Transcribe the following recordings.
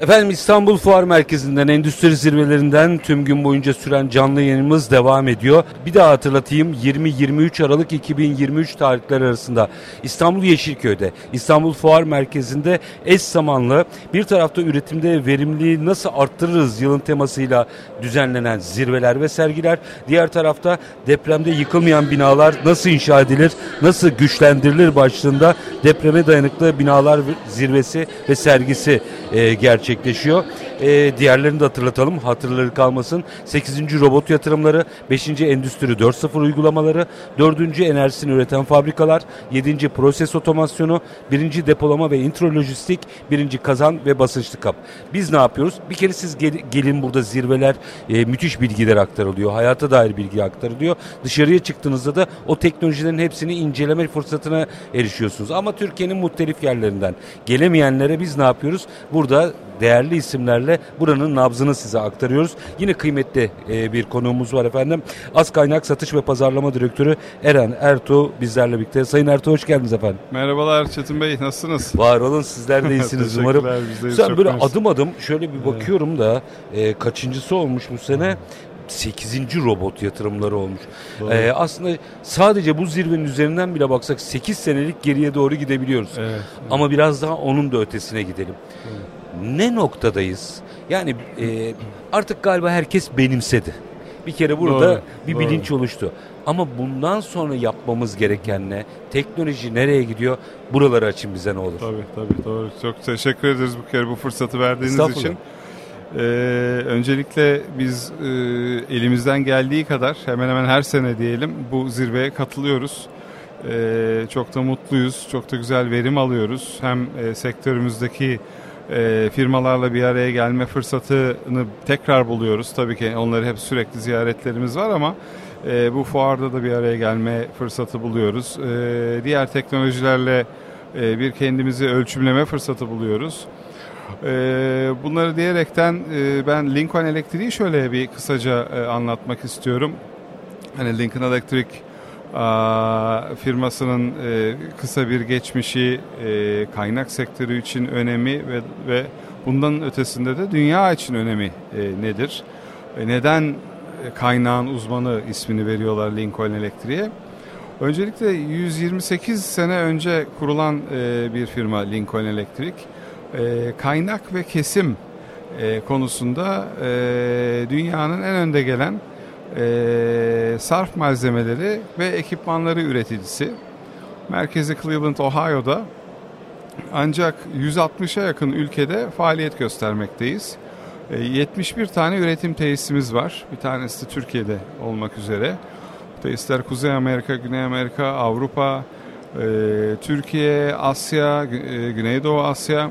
Efendim İstanbul Fuar Merkezi'nden, endüstri zirvelerinden tüm gün boyunca süren canlı yayınımız devam ediyor. Bir daha hatırlatayım 20-23 Aralık 2023 tarihleri arasında İstanbul Yeşilköy'de, İstanbul Fuar Merkezi'nde eş zamanlı bir tarafta üretimde verimliliği nasıl arttırırız yılın temasıyla düzenlenen zirveler ve sergiler. Diğer tarafta depremde yıkılmayan binalar nasıl inşa edilir, nasıl güçlendirilir başlığında depreme dayanıklı binalar zirvesi ve sergisi e, gerçekleştiriyor gerçekleşiyor. E, diğerlerini de hatırlatalım. Hatırları kalmasın. 8. robot yatırımları, 5. endüstri 4.0 uygulamaları, 4. enerjisini üreten fabrikalar, 7. proses otomasyonu, 1. depolama ve introlojistik, 1. kazan ve basınçlı kap. Biz ne yapıyoruz? Bir kere siz gel, gelin burada zirveler, e, müthiş bilgiler aktarılıyor. Hayata dair bilgi aktarılıyor. Dışarıya çıktığınızda da o teknolojilerin hepsini inceleme fırsatına erişiyorsunuz. Ama Türkiye'nin muhtelif yerlerinden gelemeyenlere biz ne yapıyoruz? Burada değerli isimlerle buranın nabzını size aktarıyoruz. Yine kıymetli e, bir konuğumuz var efendim. Az Kaynak Satış ve Pazarlama Direktörü Eren Ertuğ bizlerle birlikte. Sayın Ertuğ hoş geldiniz efendim. Merhabalar Çetin Bey nasılsınız? Var olun sizler de iyisiniz umarım. Sen böyle mersi. adım adım şöyle bir bakıyorum evet. da e, kaçıncısı olmuş bu sene? 8. robot yatırımları olmuş. Ee, aslında sadece bu zirvenin üzerinden bile baksak 8 senelik geriye doğru gidebiliyoruz. Evet, evet. Ama biraz daha onun da ötesine gidelim. Evet ne noktadayız? Yani e, artık galiba herkes benimsedi. Bir kere burada doğru, bir doğru. bilinç oluştu. Ama bundan sonra yapmamız gereken ne? Teknoloji nereye gidiyor? Buraları açın bize ne olur. Tabii tabii doğru. Çok teşekkür ederiz bu kere bu fırsatı verdiğiniz için. Ee, öncelikle biz e, elimizden geldiği kadar hemen hemen her sene diyelim bu zirveye katılıyoruz. Ee, çok da mutluyuz, çok da güzel verim alıyoruz. Hem e, sektörümüzdeki e, firmalarla bir araya gelme fırsatını tekrar buluyoruz. Tabii ki onları hep sürekli ziyaretlerimiz var ama e, bu fuarda da bir araya gelme fırsatı buluyoruz. E, diğer teknolojilerle e, bir kendimizi ölçümleme fırsatı buluyoruz. E, bunları diyerekten e, ben Lincoln Elektriği şöyle bir kısaca e, anlatmak istiyorum. Hani Lincoln Electric firmasının e, kısa bir geçmişi, e, kaynak sektörü için önemi ve, ve bundan ötesinde de dünya için önemi e, nedir? Neden kaynağın uzmanı ismini veriyorlar Lincoln Elektriğe? Öncelikle 128 sene önce kurulan bir firma Lincoln Elektrik. Kaynak ve kesim konusunda dünyanın en önde gelen e, sarf malzemeleri ve ekipmanları üreticisi. Merkezi Cleveland, Ohio'da ancak 160'a yakın ülkede faaliyet göstermekteyiz. E, 71 tane üretim tesisimiz var. Bir tanesi de Türkiye'de olmak üzere. Bu tesisler Kuzey Amerika, Güney Amerika, Avrupa, e, Türkiye, Asya, e, Güneydoğu Asya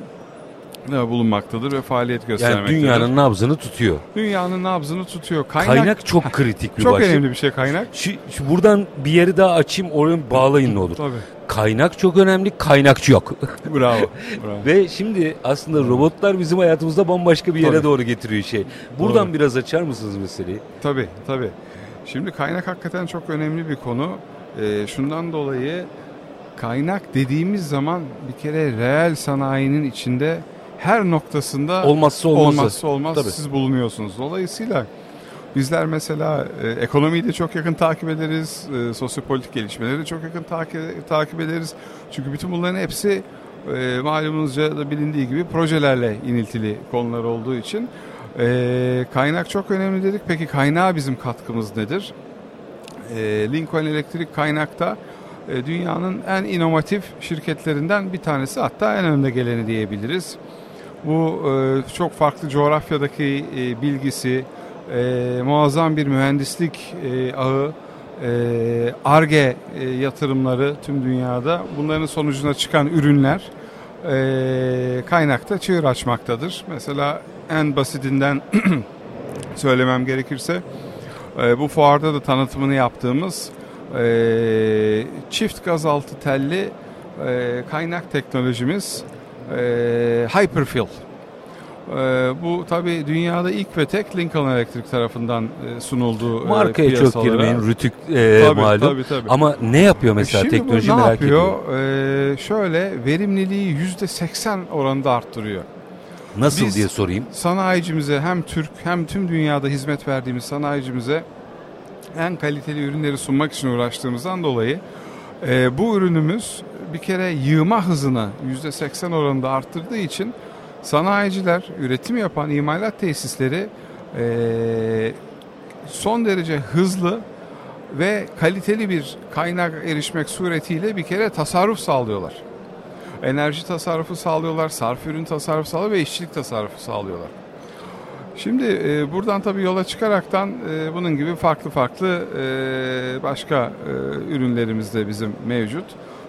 bulunmaktadır ve faaliyet göstermektedir. Yani dünyanın nabzını tutuyor. Dünyanın nabzını tutuyor. Kaynak, kaynak çok kritik bir Çok başlık. önemli bir şey kaynak. Şu, şu buradan bir yeri daha açayım oraya bağlayın ne olur. Tabii. Kaynak çok önemli, kaynakçı yok. bravo, bravo. Ve şimdi aslında robotlar bizim hayatımızda bambaşka bir yere tabii. doğru getiriyor şey. Buradan Doğru. biraz açar mısınız meseleyi? Tabii, tabii. Şimdi kaynak hakikaten çok önemli bir konu. Ee, şundan dolayı kaynak dediğimiz zaman bir kere reel sanayinin içinde her noktasında olmazsa olmazı. olmazsa olmaz Tabii. siz bulunuyorsunuz. Dolayısıyla bizler mesela e, ekonomiyi de çok yakın takip ederiz, e, sosyopolitik gelişmeleri de çok yakın takip, takip ederiz. Çünkü bütün bunların hepsi e, malumunuzca da bilindiği gibi projelerle iniltili konular olduğu için e, kaynak çok önemli dedik. Peki kaynağa bizim katkımız nedir? E, Lincoln Elektrik kaynakta e, dünyanın en inovatif şirketlerinden bir tanesi hatta en önde geleni diyebiliriz. Bu e, çok farklı coğrafyadaki e, bilgisi, e, muazzam bir mühendislik ağı, ARGE yatırımları tüm dünyada bunların sonucuna çıkan ürünler kaynakta çığır açmaktadır. Mesela en basitinden söylemem gerekirse bu fuarda da tanıtımını yaptığımız çift gazaltı telli kaynak teknolojimiz e, Hyperfill. E, bu tabi dünyada ilk ve tek Lincoln Electric tarafından e, sunuldu e, Markaya çok girmeyin, rütük e, tabii, malum. Tabii, tabii. Ama ne yapıyor mesela Şimdi teknoloji ne yapıyor? Ee, şöyle verimliliği yüzde seksen oranında arttırıyor. Nasıl Biz diye sorayım. Sanayicimize hem Türk hem tüm dünyada hizmet verdiğimiz sanayicimize en kaliteli ürünleri sunmak için uğraştığımızdan dolayı e, bu ürünümüz bir kere yığma hızını %80 oranında arttırdığı için sanayiciler, üretim yapan imalat tesisleri e, son derece hızlı ve kaliteli bir kaynak erişmek suretiyle bir kere tasarruf sağlıyorlar. Enerji tasarrufu sağlıyorlar, sarf ürün tasarrufu sağlıyorlar ve işçilik tasarrufu sağlıyorlar. Şimdi e, buradan tabii yola çıkaraktan e, bunun gibi farklı farklı e, başka e, ürünlerimiz de bizim mevcut.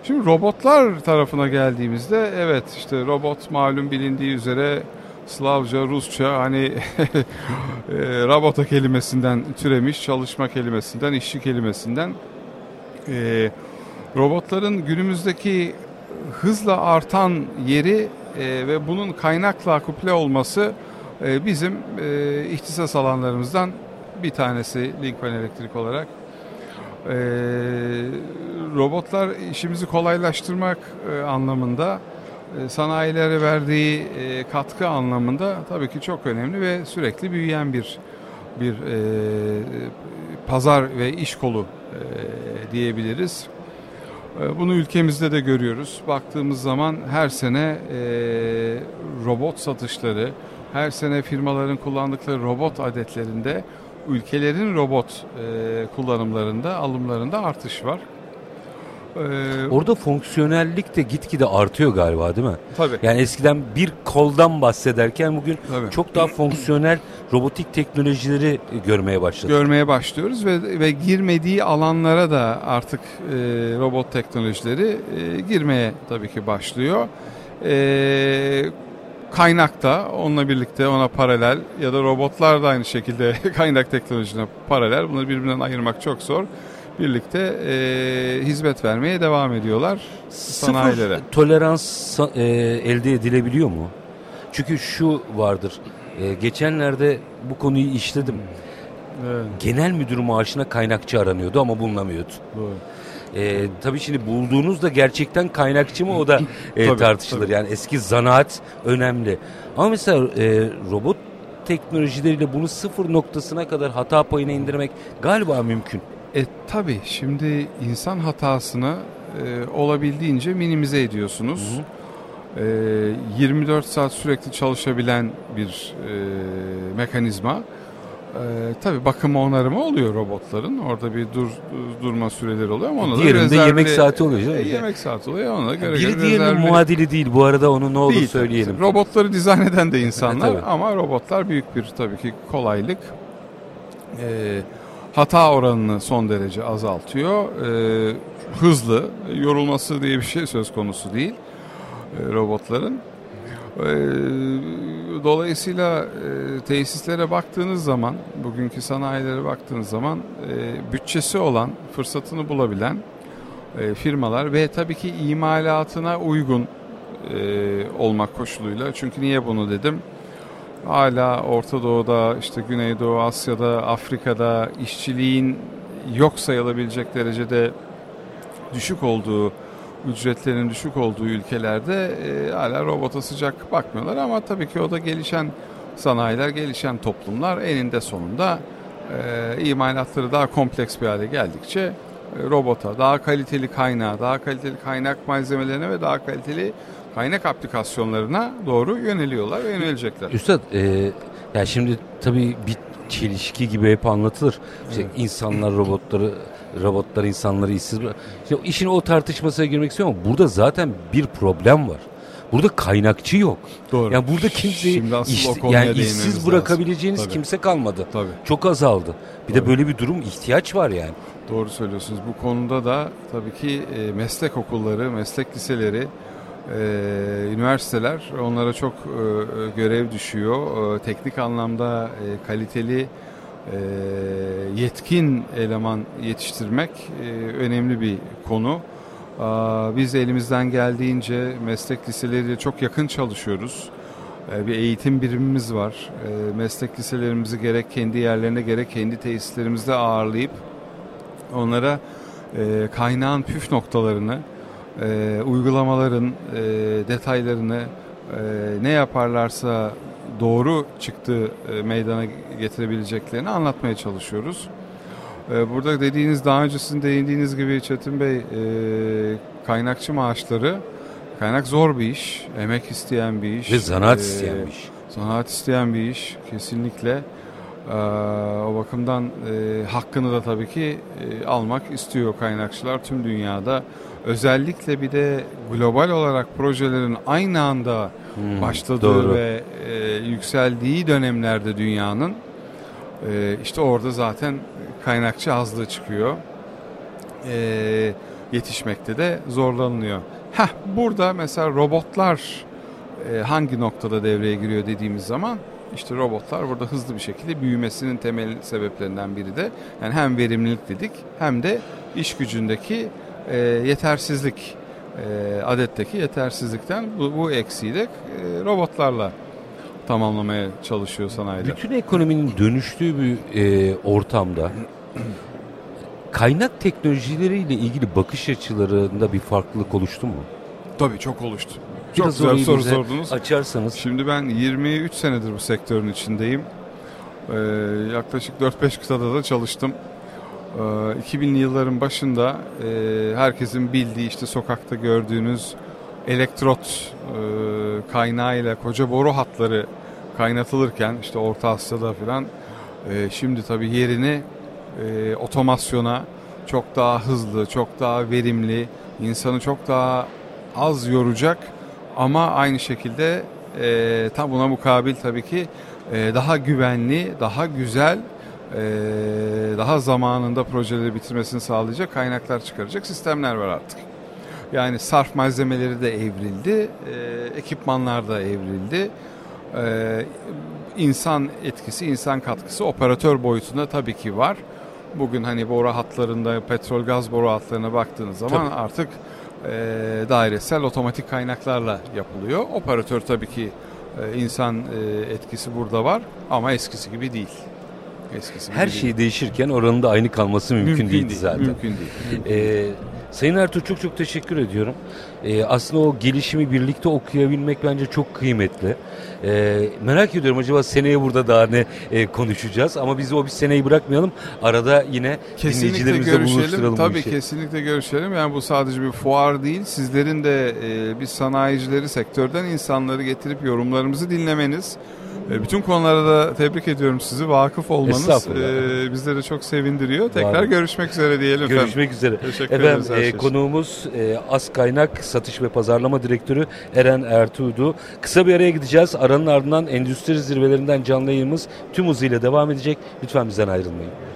Şimdi robotlar tarafına geldiğimizde evet işte robot malum bilindiği üzere Slavca, Rusça hani e, rabota kelimesinden türemiş, çalışma kelimesinden, işçi kelimesinden. E, robotların günümüzdeki hızla artan yeri e, ve bunun kaynakla kuple olması e, bizim e, ihtisas alanlarımızdan bir tanesi Linkman Elektrik olarak. E, robotlar işimizi kolaylaştırmak e, anlamında e, sanayilere verdiği e, katkı anlamında tabii ki çok önemli ve sürekli büyüyen bir bir e, pazar ve iş kolu e, diyebiliriz. E, bunu ülkemizde de görüyoruz. Baktığımız zaman her sene e, robot satışları, her sene firmaların kullandıkları robot adetlerinde ülkelerin robot e, kullanımlarında, alımlarında artış var. Ee, Orada fonksiyonellik de gitgide artıyor galiba değil mi? Tabii. Yani eskiden bir koldan bahsederken bugün Tabii. çok daha fonksiyonel robotik teknolojileri görmeye başladık. Görmeye başlıyoruz ve ve girmediği alanlara da artık e, robot teknolojileri e, girmeye tabii ki başlıyor. E, kaynak da onunla birlikte ona paralel ya da robotlar da aynı şekilde kaynak teknolojisine paralel. Bunları birbirinden ayırmak çok zor birlikte e, hizmet vermeye devam ediyorlar sanayilere. Sıfır tolerans e, elde edilebiliyor mu? Çünkü şu vardır. E, geçenlerde bu konuyu işledim. Evet. Genel müdür maaşına kaynakçı aranıyordu ama bulunamıyordu. Doğru. E, tabii şimdi bulduğunuz da gerçekten kaynakçı mı o da e, tabii, tartışılır. Tabii. Yani eski zanaat önemli. Ama mesela e, robot teknolojileriyle bunu sıfır noktasına kadar hata payına indirmek galiba mümkün. E tabi şimdi insan hatasını e, olabildiğince minimize ediyorsunuz. Hı hı. E, 24 saat sürekli çalışabilen bir e, mekanizma. E, tabii bakım onarımı oluyor robotların. Orada bir dur durma süreleri oluyor ama ona Diğerinde rezervli, yemek saati oluyor? E, yemek saati oluyor. Ona göre Biri diğerinin rezervli... muadili değil. Bu arada onu ne olur değil, söyleyelim. Tabii. Robotları dizayn eden de insanlar ama robotlar büyük bir tabii ki kolaylık. Eee hata oranını son derece azaltıyor. E, hızlı, yorulması diye bir şey söz konusu değil e, robotların. E, dolayısıyla e, tesislere baktığınız zaman, bugünkü sanayilere baktığınız zaman e, bütçesi olan, fırsatını bulabilen e, firmalar ve tabii ki imalatına uygun e, olmak koşuluyla. Çünkü niye bunu dedim? Hala Orta Doğu'da, işte Güneydoğu Asya'da, Afrika'da işçiliğin yok sayılabilecek derecede düşük olduğu, ücretlerin düşük olduğu ülkelerde e, hala robota sıcak bakmıyorlar. Ama tabii ki o da gelişen sanayiler, gelişen toplumlar eninde sonunda e, imalatları daha kompleks bir hale geldikçe e, robota, daha kaliteli kaynağı, daha kaliteli kaynak malzemelerine ve daha kaliteli kaynak aplikasyonlarına doğru yöneliyorlar ve yönelecekler. Üstad, e, ya şimdi tabii bir çelişki gibi hep anlatılır. İşte evet. insanlar robotları robotlar insanları işsiz işte işin o tartışmasına girmek istiyorum ama burada zaten bir problem var. Burada kaynakçı yok. Doğru. Yani burada kimseyi iş, yani işsiz bırakabileceğiniz Tabii. kimse kalmadı. Tabii. Çok azaldı. Bir Tabii. de böyle bir durum ihtiyaç var yani. Doğru söylüyorsunuz. Bu konuda da tabii ki e, meslek okulları, meslek liseleri üniversiteler onlara çok e, görev düşüyor. E, teknik anlamda e, kaliteli e, yetkin eleman yetiştirmek önemli bir konu. Biz elimizden geldiğince meslek liseleriyle çok yakın çalışıyoruz. E, bir eğitim birimimiz var. Meslek liselerimizi gerek kendi yerlerine gerek kendi tesislerimizde ağırlayıp onlara kaynağın püf noktalarını e, uygulamaların e, detaylarını ne yaparlarsa doğru çıktı e, meydana getirebileceklerini anlatmaya çalışıyoruz. E, burada dediğiniz daha önce sizin değindiğiniz gibi Çetin Bey e, kaynakçı maaşları kaynak zor bir iş, emek isteyen bir iş. Ve zanaat isteyen bir iş. Zanaat isteyen bir iş kesinlikle. O bakımdan hakkını da tabii ki almak istiyor kaynakçılar tüm dünyada. Özellikle bir de global olarak projelerin aynı anda hmm, başladığı doğru. ve e, yükseldiği dönemlerde dünyanın e, işte orada zaten kaynakçı azlığı çıkıyor. E, yetişmekte de zorlanılıyor. Heh, burada mesela robotlar e, hangi noktada devreye giriyor dediğimiz zaman işte robotlar burada hızlı bir şekilde büyümesinin temel sebeplerinden biri de yani hem verimlilik dedik hem de iş gücündeki e, yetersizlik e, adetteki yetersizlikten bu, bu eksiği de e, robotlarla tamamlamaya çalışıyor sanayide. Bütün ekonominin dönüştüğü bir e, ortamda kaynak teknolojileriyle ilgili bakış açılarında bir farklılık oluştu mu? Tabii çok oluştu. Çok Biraz güzel soru sordunuz. Açarsanız. Şimdi ben 23 senedir bu sektörün içindeyim. Ee, yaklaşık 4-5 kıtada da çalıştım. 2000'li ee, yılların başında e, herkesin bildiği işte sokakta gördüğünüz elektrot e, kaynağıyla koca boru hatları kaynatılırken işte Orta Asya'da falan e, şimdi tabii yerini otomasyona çok daha hızlı, çok daha verimli, insanı çok daha az yoracak ama aynı şekilde tam buna mukabil tabii ki daha güvenli, daha güzel ee, daha zamanında projeleri bitirmesini sağlayacak kaynaklar çıkaracak sistemler var artık. Yani sarf malzemeleri de evrildi, e, ekipmanlar da evrildi. E, insan etkisi, insan katkısı operatör boyutunda tabii ki var. Bugün hani boru hatlarında, petrol gaz boru hatlarına baktığınız zaman tabii. artık e, dairesel otomatik kaynaklarla yapılıyor. Operatör tabii ki e, insan e, etkisi burada var ama eskisi gibi değil. Eskisi Her şey değişirken oranın da aynı kalması mümkün, mümkün değildi değil, zaten. Mümkün değil. Mümkün ee, Sayın Ertuğ çok çok teşekkür ediyorum. Ee, aslında o gelişimi birlikte okuyabilmek bence çok kıymetli. Ee, merak ediyorum acaba seneye burada daha ne e, konuşacağız ama biz o bir seneyi bırakmayalım. Arada yine kesinlikle dinleyicilerimizle buluşturalım Tabii bu işi. kesinlikle görüşelim. Yani bu sadece bir fuar değil. Sizlerin de e, biz sanayicileri, sektörden insanları getirip yorumlarımızı dinlemeniz e, bütün konulara da tebrik ediyorum sizi. Vakıf olmanız e, bizleri çok sevindiriyor. Tekrar Var. görüşmek üzere diyelim. Görüşmek üzere. Teşekkür efendim, ederiz. E, şey konuğumuz e, Az Kaynak Satış ve Pazarlama Direktörü Eren Ertuğdu. Kısa bir araya gideceğiz. Aranın ardından endüstri zirvelerinden canlı yayınımız tüm hızıyla devam edecek. Lütfen bizden ayrılmayın.